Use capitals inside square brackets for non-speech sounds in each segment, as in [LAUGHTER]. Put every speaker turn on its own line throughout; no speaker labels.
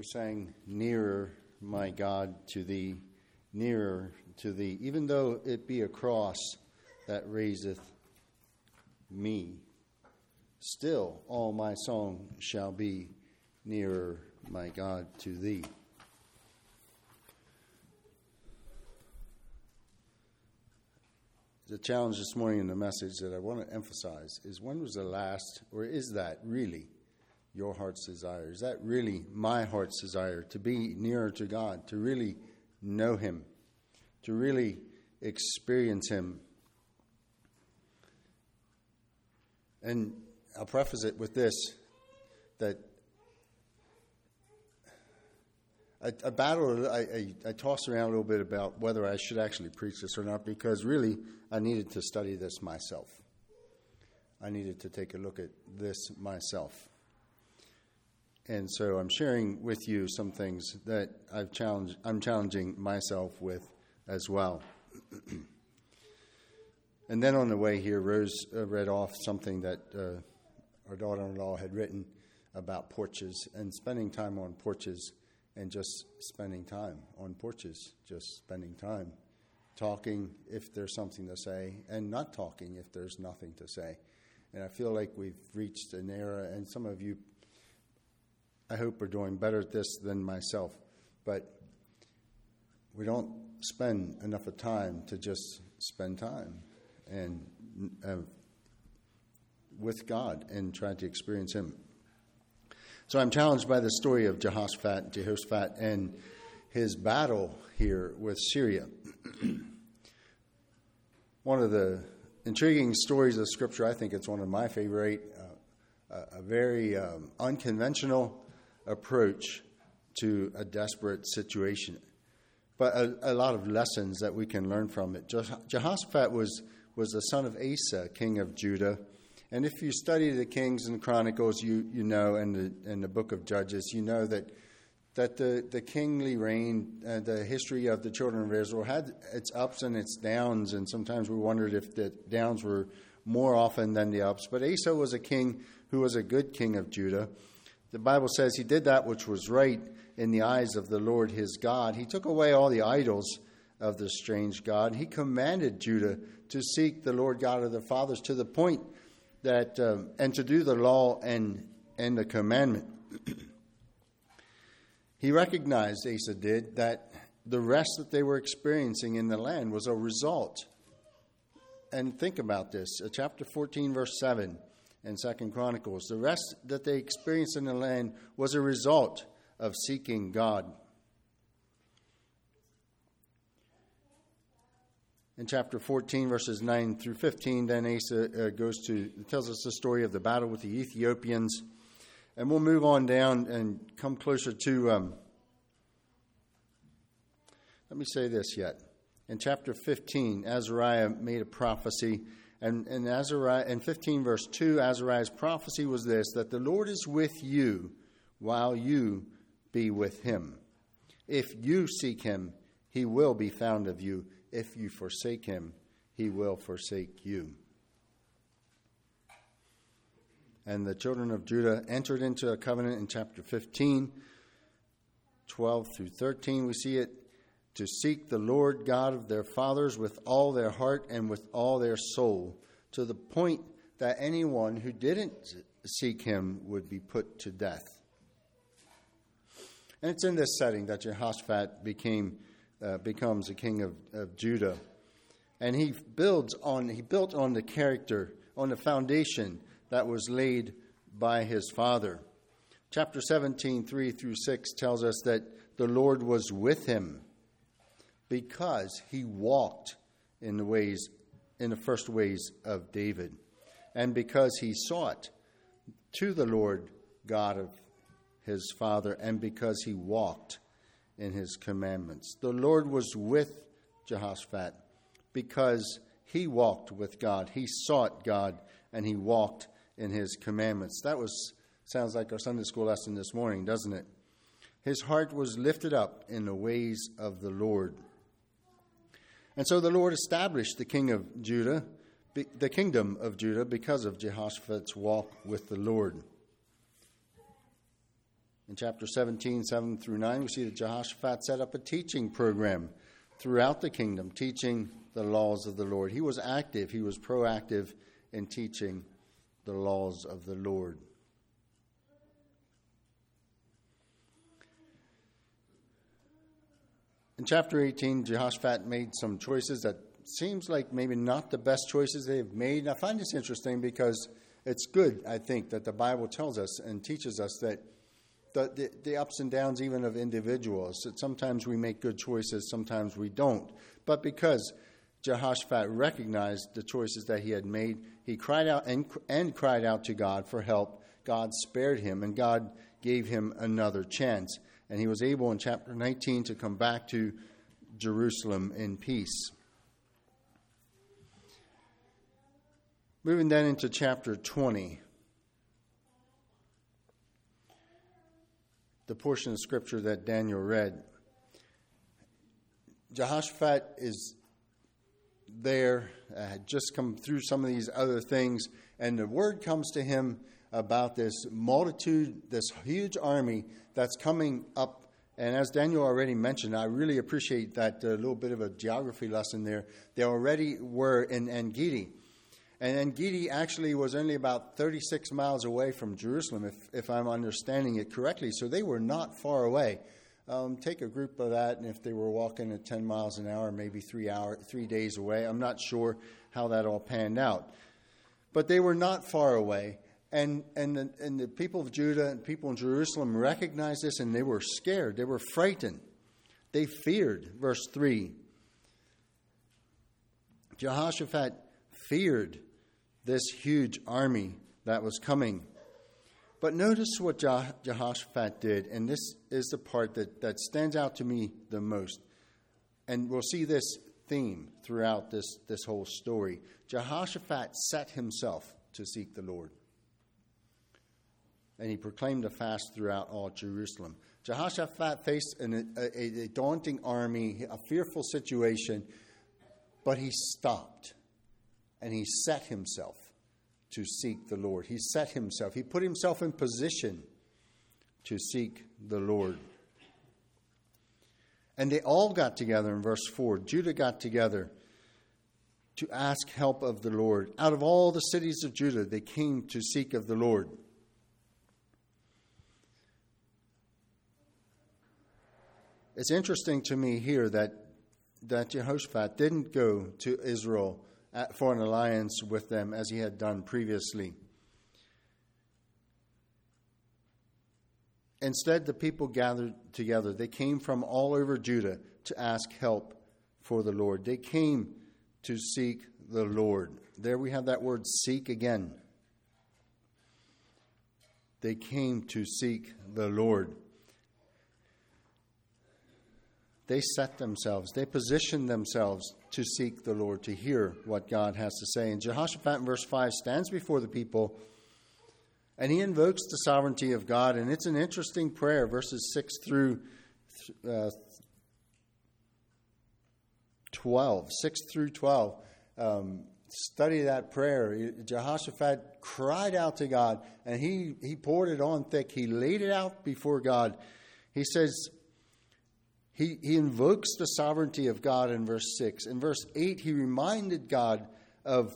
we sang, Nearer, my God, to thee, nearer to thee, even though it be a cross that raiseth me. Still, all my song shall be nearer, my God, to thee. The challenge this morning in the message that I want to emphasize is when was the last, or is that really your heart's desire? Is that really my heart's desire to be nearer to God, to really know Him, to really experience Him? And I'll preface it with this that I, battled, I, I, I tossed around a little bit about whether I should actually preach this or not because really I needed to study this myself. I needed to take a look at this myself. And so I'm sharing with you some things that I've challenged, I'm challenging myself with as well. [CLEARS THROAT] and then on the way here, Rose uh, read off something that uh, our daughter in law had written about porches and spending time on porches and just spending time on porches, just spending time talking if there's something to say and not talking if there's nothing to say. And I feel like we've reached an era, and some of you I hope are doing better at this than myself. But we don't spend enough of time to just spend time and uh, with God and try to experience Him. So I'm challenged by the story of Jehoshaphat, Jehoshaphat and his battle here with Syria. [CLEARS THROAT] one of the intriguing stories of Scripture, I think it's one of my favorite, uh, a, very um, unconventional approach to a desperate situation. But a, a, lot of lessons that we can learn from it. Jehoshaphat was, was the son of Asa, king of Judah. And if you study the Kings and Chronicles, you, you know, and the, and the book of Judges, you know that, that the, the kingly reign, uh, the history of the children of Israel had its ups and its downs. And sometimes we wondered if the downs were more often than the ups. But Asa was a king who was a good king of Judah. The Bible says he did that which was right in the eyes of the Lord his God. He took away all the idols of the strange God. He commanded Judah to seek the Lord God of their fathers to the point that, um, and to do the law and, and the commandment. [CLEARS THROAT] he recognized, Asa did, that the rest that they were experiencing in the land was a result. And think about this. Uh, chapter 14, verse 7 and Second Chronicles. The rest that they experienced in the land was a result of seeking God. In chapter 14, verses 9 through 15, then Asa uh, goes to tells us the story of the battle with the Ethiopians, and we'll move on down and come closer to. Um, let me say this yet. In chapter 15, Azariah made a prophecy and, and Azariah, in 15 verse 2, Azariah's prophecy was this that the Lord is with you while you be with him. If you seek him, he will be found of you. If you forsake him, he will forsake you. And the children of Judah entered into a covenant in chapter 15, 12 through 13. We see it to seek the Lord God of their fathers with all their heart and with all their soul, to the point that anyone who didn't seek him would be put to death. And it's in this setting that Jehoshaphat became, uh, becomes a king of, of Judah. And he builds on he built on the character, on the foundation that was laid by his father. Chapter 17, 3 through 6 tells us that the Lord was with him because he walked in the ways in the first ways of David and because he sought to the Lord God of his father and because he walked in his commandments. The Lord was with Jehoshaphat because he walked with God. He sought God and he walked in his commandments. That was sounds like our Sunday school lesson this morning, doesn't it? His heart was lifted up in the ways of the Lord. And so the Lord established the king of Judah, the kingdom of Judah, because of Jehoshaphat's walk with the Lord. In chapter 17, 7 through 9, we see that Jehoshaphat set up a teaching program throughout the kingdom, teaching the laws of the Lord. He was active, he was proactive in teaching the laws of the Lord. In chapter 18, Jehoshaphat made some choices that seems like maybe not the best choices they've made. And I find this interesting because it's good, I think, that the Bible tells us and teaches us that the, the, the, ups and downs even of individuals, that sometimes we make good choices, sometimes we don't. But because Jehoshaphat recognized the choices that he had made, he cried out and, and cried out to God for help. God spared him, and God gave him another chance and he was able in chapter 19 to come back to Jerusalem in peace. Moving then into chapter 20, the portion of scripture that Daniel read. Jehoshaphat is there, uh, had just come through some of these other things, and the word comes to him about this multitude, this huge army that's coming up. And as Daniel already mentioned, I really appreciate that uh, little bit of a geography lesson there. They already were in En-gedi. And En-gedi actually was only about 36 miles away from Jerusalem, if, if I'm understanding it correctly. So they were not far away. Um, take a group of that, and if they were walking at 10 miles an hour, maybe three, hour, three days away, I'm not sure how that all panned out. But they were not far away. And, and, the, and the people of Judah and people in Jerusalem recognized this and they were scared. They were frightened. They feared. Verse 3 Jehoshaphat feared this huge army that was coming. But notice what Jehoshaphat did, and this is the part that, that stands out to me the most. And we'll see this theme throughout this, this whole story. Jehoshaphat set himself to seek the Lord and he proclaimed a fast throughout all Jerusalem. Jehoshaphat faced an, a, a daunting army, a fearful situation, but he stopped and he set himself to seek the Lord. He set himself, he put himself in position to seek the Lord. And they all got together in verse 4. Judah got together to ask help of the Lord. Out of all the cities of Judah, they came to seek of the Lord. It's interesting to me here that, that Jehoshaphat didn't go to Israel for an alliance with them as he had done previously. Instead, the people gathered together. They came from all over Judah to ask help for the Lord. They came to seek the Lord. There we have that word seek again. They came to seek the Lord they set themselves, they position themselves to seek the Lord, to hear what God has to say. And Jehoshaphat in verse 5 stands before the people and he invokes the sovereignty of God. And it's an interesting prayer, verses 6 through uh, 12. 6 through 12. Um, study that prayer. Jehoshaphat cried out to God and he, he poured it on thick. He laid it out before God. He says, he, he invokes the sovereignty of God in verse 6. In verse 8, he reminded God of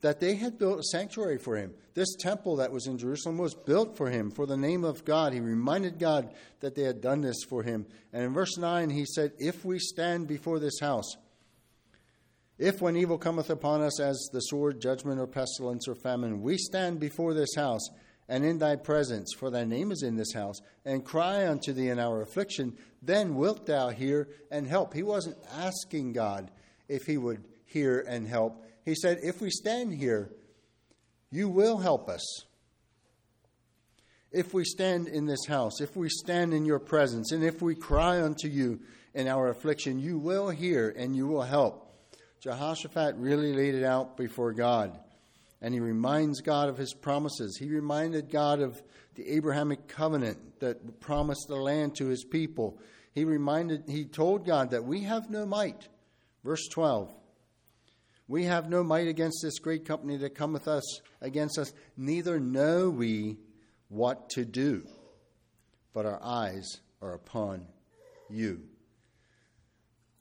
that they had built a sanctuary for him. This temple that was in Jerusalem was built for him, for the name of God. He reminded God that they had done this for him. And in verse 9, he said, If we stand before this house, if when evil cometh upon us as the sword, judgment, or pestilence, or famine, we stand before this house, and in thy presence, for thy name is in this house, and cry unto thee in our affliction, then wilt thou hear and help. He wasn't asking God if he would hear and help. He said, If we stand here, you will help us. If we stand in this house, if we stand in your presence, and if we cry unto you in our affliction, you will hear and you will help. Jehoshaphat really laid it out before God and he reminds God of his promises. He reminded God of the Abrahamic covenant that promised the land to his people. He reminded he told God that we have no might. Verse 12. We have no might against this great company that cometh us against us, neither know we what to do. but our eyes are upon you.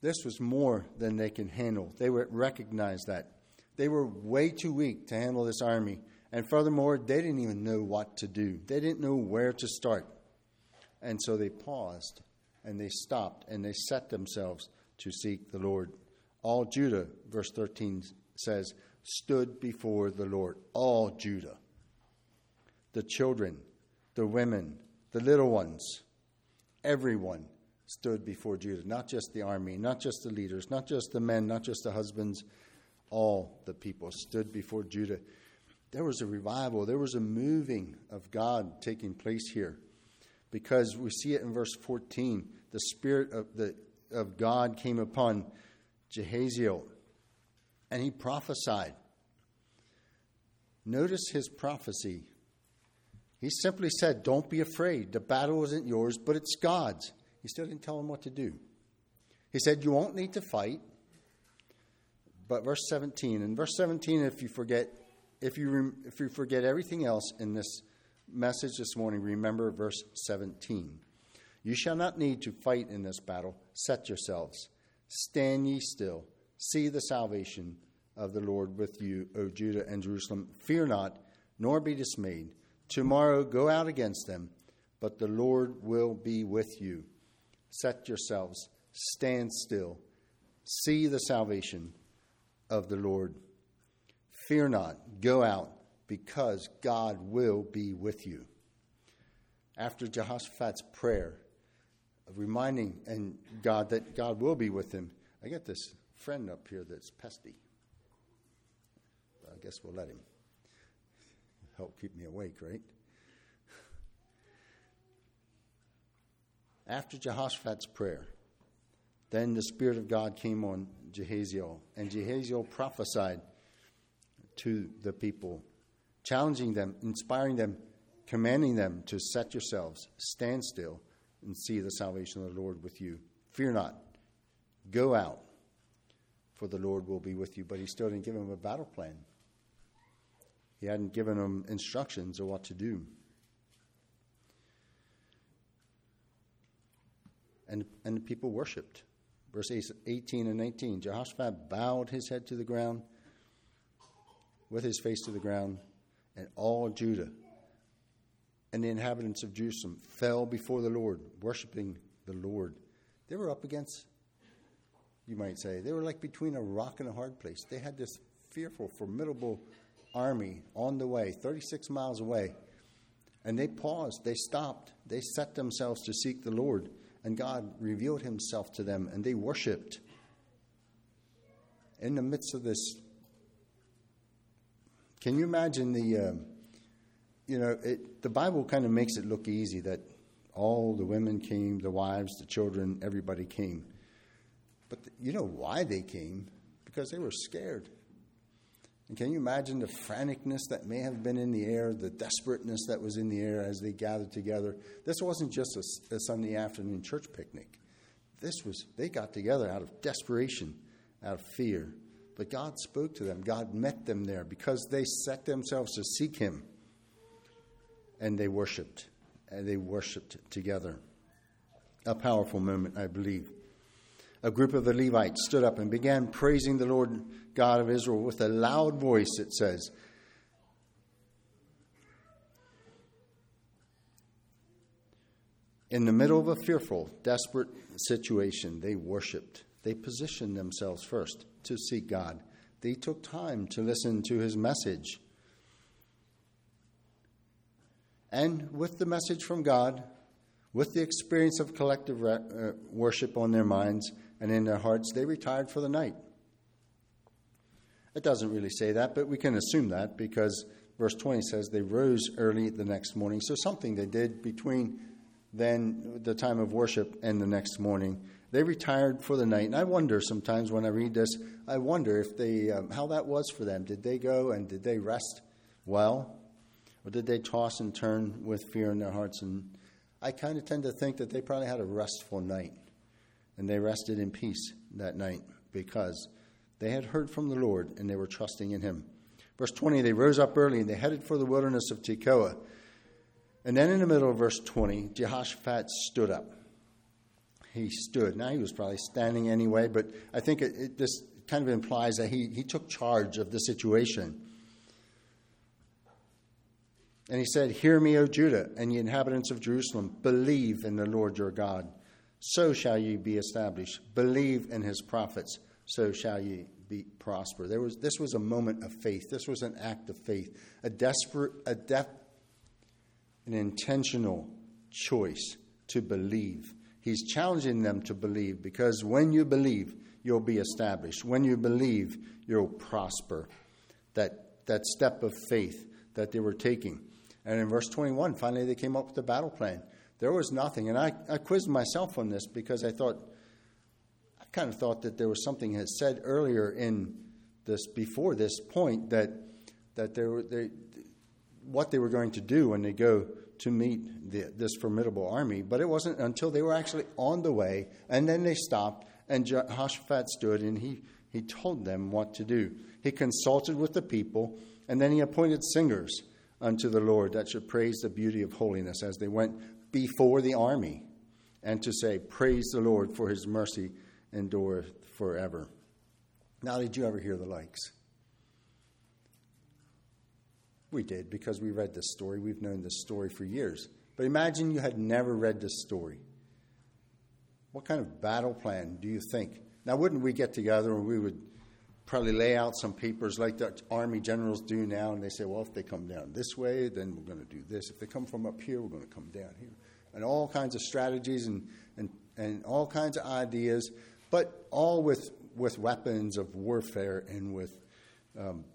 This was more than they can handle. They would recognize that. They were way too weak to handle this army. And furthermore, they didn't even know what to do. They didn't know where to start. And so they paused and they stopped and they set themselves to seek the Lord. All Judah, verse 13 says, stood before the Lord. All Judah. The children, the women, the little ones, everyone stood before Judah. Not just the army, not just the leaders, not just the men, not just the husbands. All the people stood before Judah. There was a revival, there was a moving of God taking place here because we see it in verse 14. The Spirit of, the, of God came upon Jahaziel and he prophesied. Notice his prophecy. He simply said, Don't be afraid. The battle isn't yours, but it's God's. He still didn't tell him what to do. He said, You won't need to fight. But verse 17, and verse 17, if you forget, if you, if you forget everything else in this message this morning, remember verse 17. You shall not need to fight in this battle. Set yourselves. Stand ye still. See the salvation of the Lord with you, O Judah and Jerusalem. Fear not, nor be dismayed. Tomorrow go out against them, but the Lord will be with you. Set yourselves. Stand still. See the salvation of the Lord. Fear not. Go out because God will be with you. After Jehoshaphat's prayer, reminding and God that God will be with him, I get this friend up here that's pesty. I guess we'll let him help keep me awake, right? After Jehoshaphat's prayer, then the Spirit of God came on Jahaziel, and Jahaziel prophesied to the people challenging them, inspiring them, commanding them to set yourselves, stand still, and see the salvation of the Lord with you. Fear not. Go out, for the Lord will be with you. But he still didn't give them a battle plan. He hadn't given them instructions of what to do. And, and the people worshiped. Verse 18 and 19 Jehoshaphat bowed his head to the ground, with his face to the ground, and all Judah and the inhabitants of Jerusalem fell before the Lord, worshiping the Lord. They were up against, you might say, they were like between a rock and a hard place. They had this fearful, formidable army on the way, 36 miles away. And they paused, they stopped, they set themselves to seek the Lord, and God revealed himself to them, and they worshiped. In the midst of this can you imagine the, um, you know, it, the Bible kind of makes it look easy that all the women came, the wives, the children, everybody came. But the, you know why they came? Because they were scared. And can you imagine the franticness that may have been in the air, the desperateness that was in the air as they gathered together? This wasn't just a, a Sunday afternoon church picnic. This was, they got together out of desperation, out of fear. But God spoke to them. God met them there because they set themselves to seek Him. And they worshiped. And they worshiped together. A powerful moment, I believe. A group of the Levites stood up and began praising the Lord God of Israel with a loud voice, it says. In the middle of a fearful, desperate situation, they worshiped. They positioned themselves first to seek God. They took time to listen to his message. And with the message from God, with the experience of collective re- uh, worship on their minds and in their hearts, they retired for the night. It doesn't really say that, but we can assume that because verse 20 says they rose early the next morning. So something they did between then the time of worship and the next morning they retired for the night. And I wonder sometimes when I read this, I wonder if they, um, how that was for them. Did they go and did they rest well? Or did they toss and turn with fear in their hearts? And I kind of tend to think that they probably had a restful night. And they rested in peace that night because they had heard from the Lord and they were trusting in Him. Verse 20 They rose up early and they headed for the wilderness of Tekoa. And then in the middle of verse 20, Jehoshaphat stood up. He stood. Now, he was probably standing anyway, but I think it, it, this kind of implies that he, he took charge of the situation. And he said, Hear me, O Judah, and ye inhabitants of Jerusalem, believe in the Lord your God. So shall ye be established. Believe in his prophets, so shall ye be prosper. There was, this was a moment of faith. This was an act of faith, a desperate, a def, an intentional choice to believe. He's challenging them to believe because when you believe, you'll be established. When you believe, you'll prosper. That, that step of faith that they were taking. And in verse 21, finally they came up with a battle plan. There was nothing. And I, I quizzed myself on this because I thought, I kind of thought that there was something had said earlier in this, before this point, that, that there they, what they were going to do when they go to meet the, this formidable army. But it wasn't until they were actually on the way, and then they stopped, and Jehoshaphat stood and he, he told them what to do. He consulted with the people, and then he appointed singers unto the Lord that should praise the beauty of holiness as they went before the army, and to say, Praise the Lord, for his mercy endureth forever. Now, did you ever hear the likes? We did because we read this story. We've known this story for years. But imagine you had never read this story. What kind of battle plan do you think? Now, wouldn't we get together and we would probably lay out some papers like the army generals do now, and they say, well, if they come down this way, then we're going to do this. If they come from up here, we're going to come down here. And all kinds of strategies and, and, and all kinds of ideas, but all with, with weapons of warfare and with um,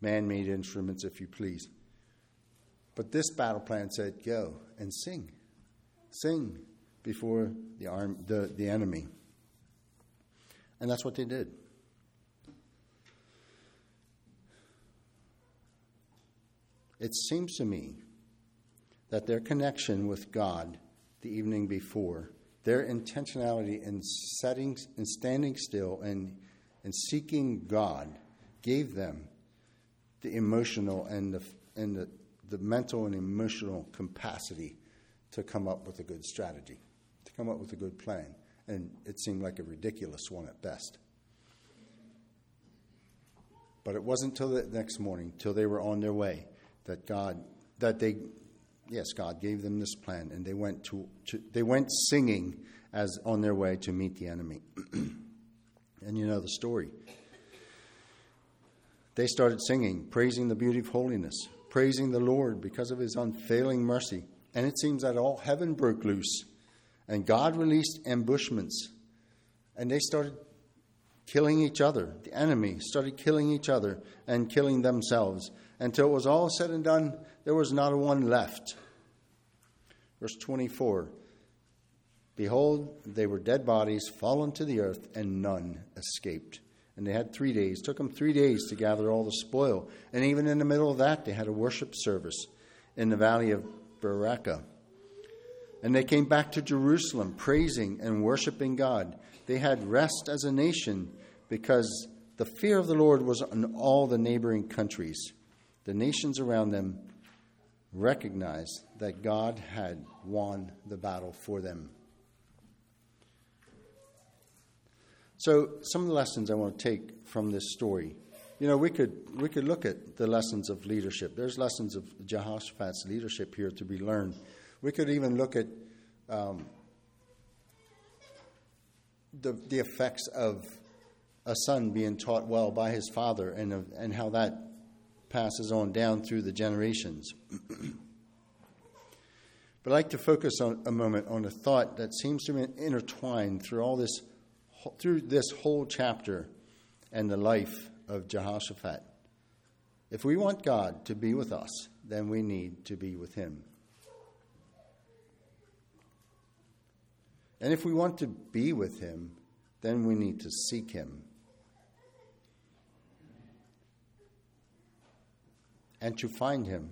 man made instruments, if you please. But this battle plan said, go and sing. Sing before the, arm, the, the enemy. And that's what they did. It seems to me that their connection with God the evening before, their intentionality in setting and standing still and, and seeking God gave them the emotional and the and the, the mental and emotional capacity to come up with a good strategy, to come up with a good plan. And it seemed like a ridiculous one at best. But it wasn't till the next morning, till they were on their way, that God, that they, yes, God gave them this plan, and they went to, to they went singing as on their way to meet the enemy. [CLEARS THROAT] and you know the story. They started singing, praising the beauty of holiness, praising the Lord because of his unfailing mercy. And it seems that all heaven broke loose, and God released ambushments, and they started killing each other. The enemy started killing each other and killing themselves until it was all said and done, there was not a one left. Verse 24 Behold, they were dead bodies fallen to the earth, and none escaped. And they had three days. It took them three days to gather all the spoil. And even in the middle of that, they had a worship service in the valley of Berachah. And they came back to Jerusalem, praising and worshiping God. They had rest as a nation because the fear of the Lord was in all the neighboring countries the nations around them recognized that God had won the battle for them. So, some of the lessons I want to take from this story. You know, we could, we could look at the lessons of leadership. There's lessons of Jehoshaphat's leadership here to be learned. We could even look at um, the, the effects of a son being taught well by his father and, of, and how that passes on down through the generations. [CLEARS THROAT] but I'd like to focus on a moment on a thought that seems to be intertwined through all this, through this whole chapter and the life of Jehoshaphat. If we want God to be with us, then we need to be with Him. And if we want to be with Him, then we need to seek Him. and to find him,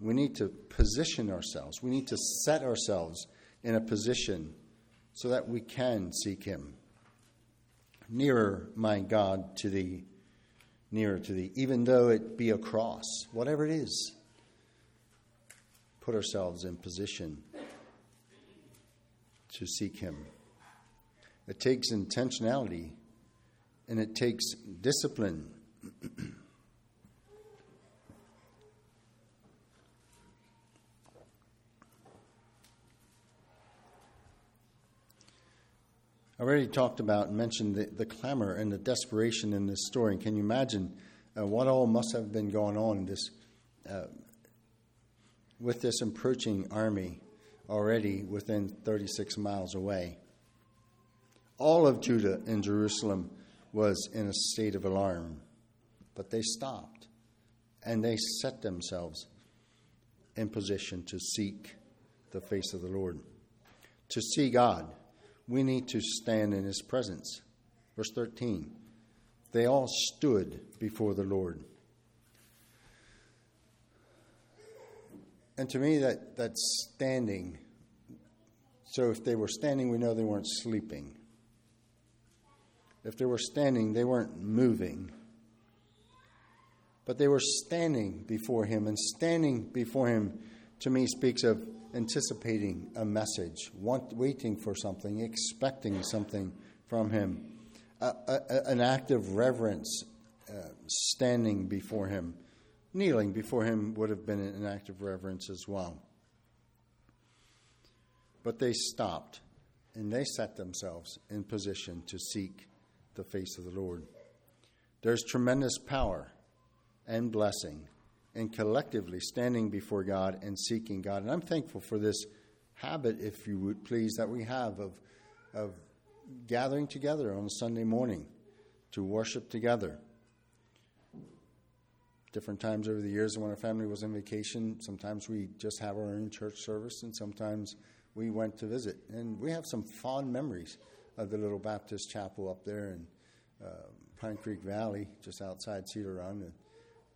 we need to position ourselves. We need to set ourselves in a position so that we can seek him. Nearer, my God, to thee, nearer to thee, even though it be a cross, whatever it is. put ourselves in position to seek Him. It takes intentionality and it takes discipline. I already talked about and mentioned the, the clamor and the desperation in this story. And can you imagine uh, what all must have been going on this, uh, with this approaching army already within 36 miles away? All of Judah and Jerusalem was in a state of alarm, but they stopped and they set themselves in position to seek the face of the Lord, to see God we need to stand in his presence. Verse 13 They all stood before the Lord. And to me, that, that's standing. So if they were standing, we know they weren't sleeping. If they were standing, they weren't moving. But they were standing before him, and standing before him to me speaks of anticipating a message, want, waiting for something, expecting something from Him, a, a, an act of reverence, uh, standing before Him. Kneeling before Him would have been an act of reverence as well. But they stopped and they set themselves in position to seek the face of the Lord. There's tremendous power and blessing in collectively standing before God and seeking God. And I'm thankful for this habit, if you would please, that we have of, of gathering together on a Sunday morning to worship together. Different times over the years when our family was on vacation, sometimes we just have our own church service, and sometimes we went to visit. And we have some fond memories of the little Baptist chapel up there in uh, Pine Creek Valley, just outside Cedar Run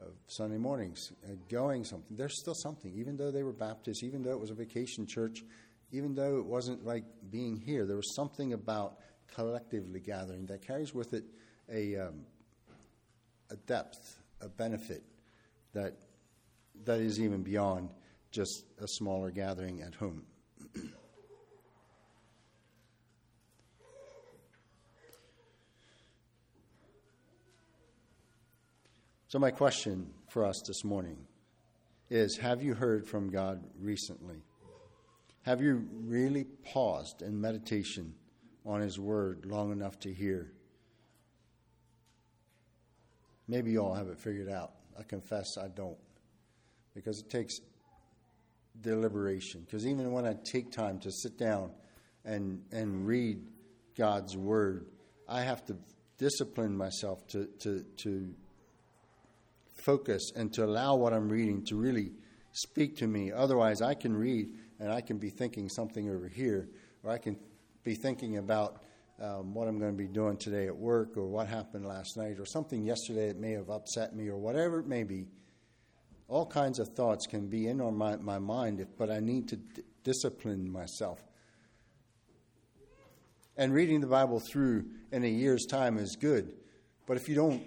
of Sunday mornings, uh, going something. There's still something, even though they were Baptists, even though it was a vacation church, even though it wasn't like being here. There was something about collectively gathering that carries with it a um, a depth, a benefit that that is even beyond just a smaller gathering at home. So, my question for us this morning is Have you heard from God recently? Have you really paused in meditation on His Word long enough to hear? Maybe you all have it figured out. I confess I don't. Because it takes deliberation. Because even when I take time to sit down and, and read God's Word, I have to discipline myself to, to, to focus and to allow what I'm reading to really speak to me. Otherwise, I can read and I can be thinking something over here, or I can be thinking about um, what I'm going to be doing today at work, or what happened last night, or something yesterday that may have upset me, or whatever it may be. All kinds of thoughts can be in my, my mind, but I need to d- discipline myself. And reading the Bible through in a year's time is good, but if you don't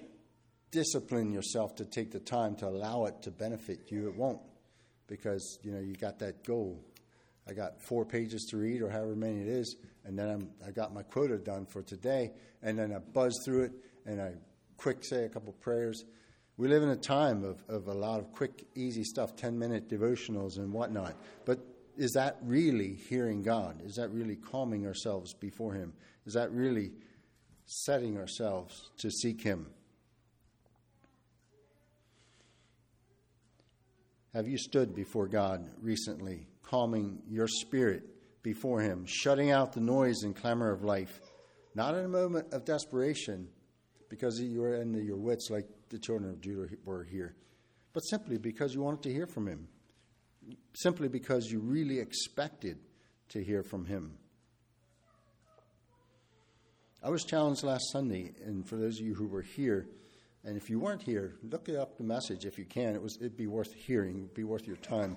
discipline yourself to take the time to allow it to benefit you, it won't. Because, you know, you got that goal. I got four pages to read or however many it is, and then I'm, I got my quota done for today, and then I buzz through it and I quick say a couple prayers. We live in a time of, of a lot of quick, easy stuff, 10 minute devotionals and whatnot. But is that really hearing God? Is that really calming ourselves before Him? Is that really setting ourselves to seek Him? Have you stood before God recently, calming your spirit before Him, shutting out the noise and clamor of life? Not in a moment of desperation because you were in your wits like the children of Judah were here, but simply because you wanted to hear from Him, simply because you really expected to hear from Him. I was challenged last Sunday, and for those of you who were here, and if you weren't here, look up the message if you can. It was, it'd be worth hearing, it'd be worth your time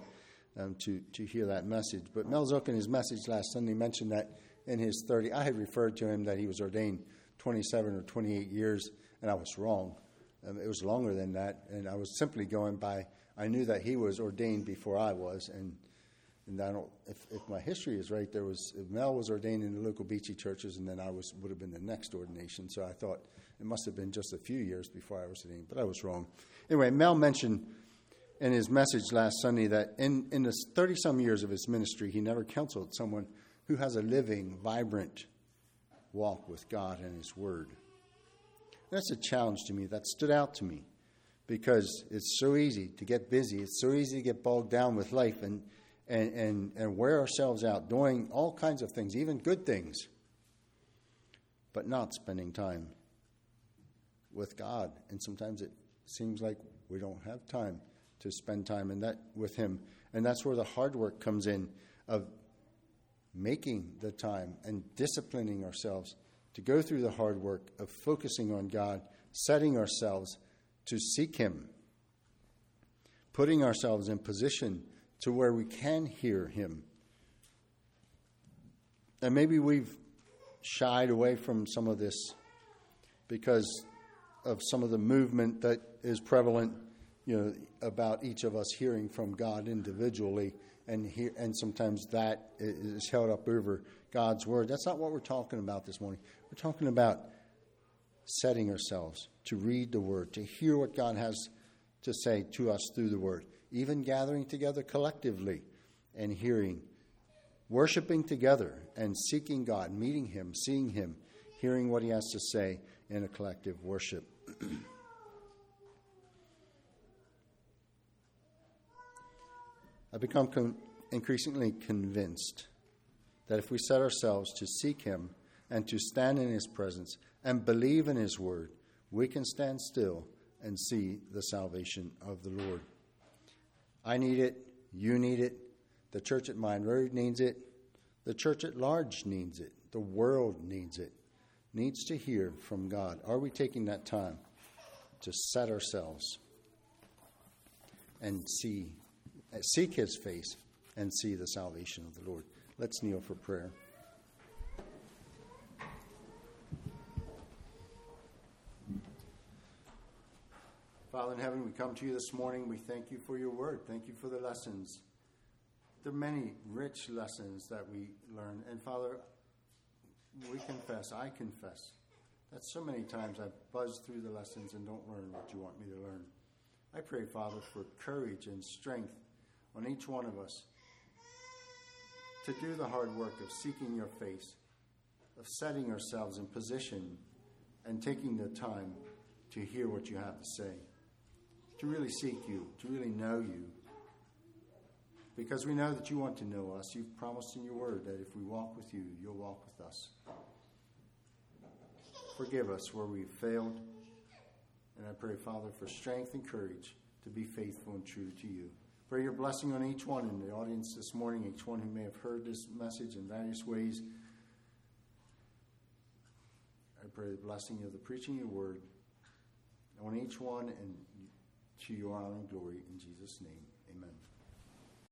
um, to, to hear that message. But Mel Zook in his message last Sunday mentioned that in his 30, I had referred to him that he was ordained 27 or 28 years, and I was wrong. Um, it was longer than that, and I was simply going by, I knew that he was ordained before I was, and and I don't, if, if my history is right, there was Mel was ordained in the local Beachy churches, and then I was would have been the next ordination. So I thought it must have been just a few years before I was ordained, but I was wrong. Anyway, Mel mentioned in his message last Sunday that in in the thirty some years of his ministry, he never counseled someone who has a living, vibrant walk with God and His Word. That's a challenge to me. That stood out to me because it's so easy to get busy. It's so easy to get bogged down with life and and, and, and wear ourselves out doing all kinds of things, even good things, but not spending time with God. And sometimes it seems like we don't have time to spend time in that with Him. And that's where the hard work comes in of making the time and disciplining ourselves to go through the hard work of focusing on God, setting ourselves to seek Him, putting ourselves in position to where we can hear Him. And maybe we've shied away from some of this because of some of the movement that is prevalent, you know, about each of us hearing from God individually, and hear, and sometimes that is held up over God's word. That's not what we're talking about this morning. We're talking about setting ourselves to read the word, to hear what God has to say to us through the word even gathering together collectively and hearing, worshiping together and seeking God, meeting Him, seeing Him, hearing what He has to say in a collective worship. [CLEARS THROAT] I've become con- increasingly convinced that if we set ourselves to seek Him and to stand in His presence and believe in His word, we can stand still and see the salvation of the Lord. I need it. You need it. The church at Mine Road needs it. The church at large needs it. The world needs it. Needs to hear from God. Are we taking that time to set ourselves and see, Uh, seek His face and see the salvation of the Lord? Let's kneel for prayer. Father in heaven, we come to you this morning. We thank you for your word. Thank you for the lessons. There are many rich lessons that we learn. And Father, we confess, I confess, that so many times I buzz through the lessons and don't learn what you want me to learn. I pray, Father, for courage and strength on each one of us to do the hard work of seeking your face, of setting ourselves in position and taking the time to hear what you have to say to really seek you, to really know you. Because we know that you want to know us. You've promised in your word that if we walk with you, you'll walk with us. Forgive us where we've failed. And I pray, Father, for strength and courage to be faithful and true to you. Pray your blessing on each one in the audience this morning, each one who may have heard this message in various ways. I pray the blessing of the preaching of your word on each one and to your honor and glory. In Jesus' name.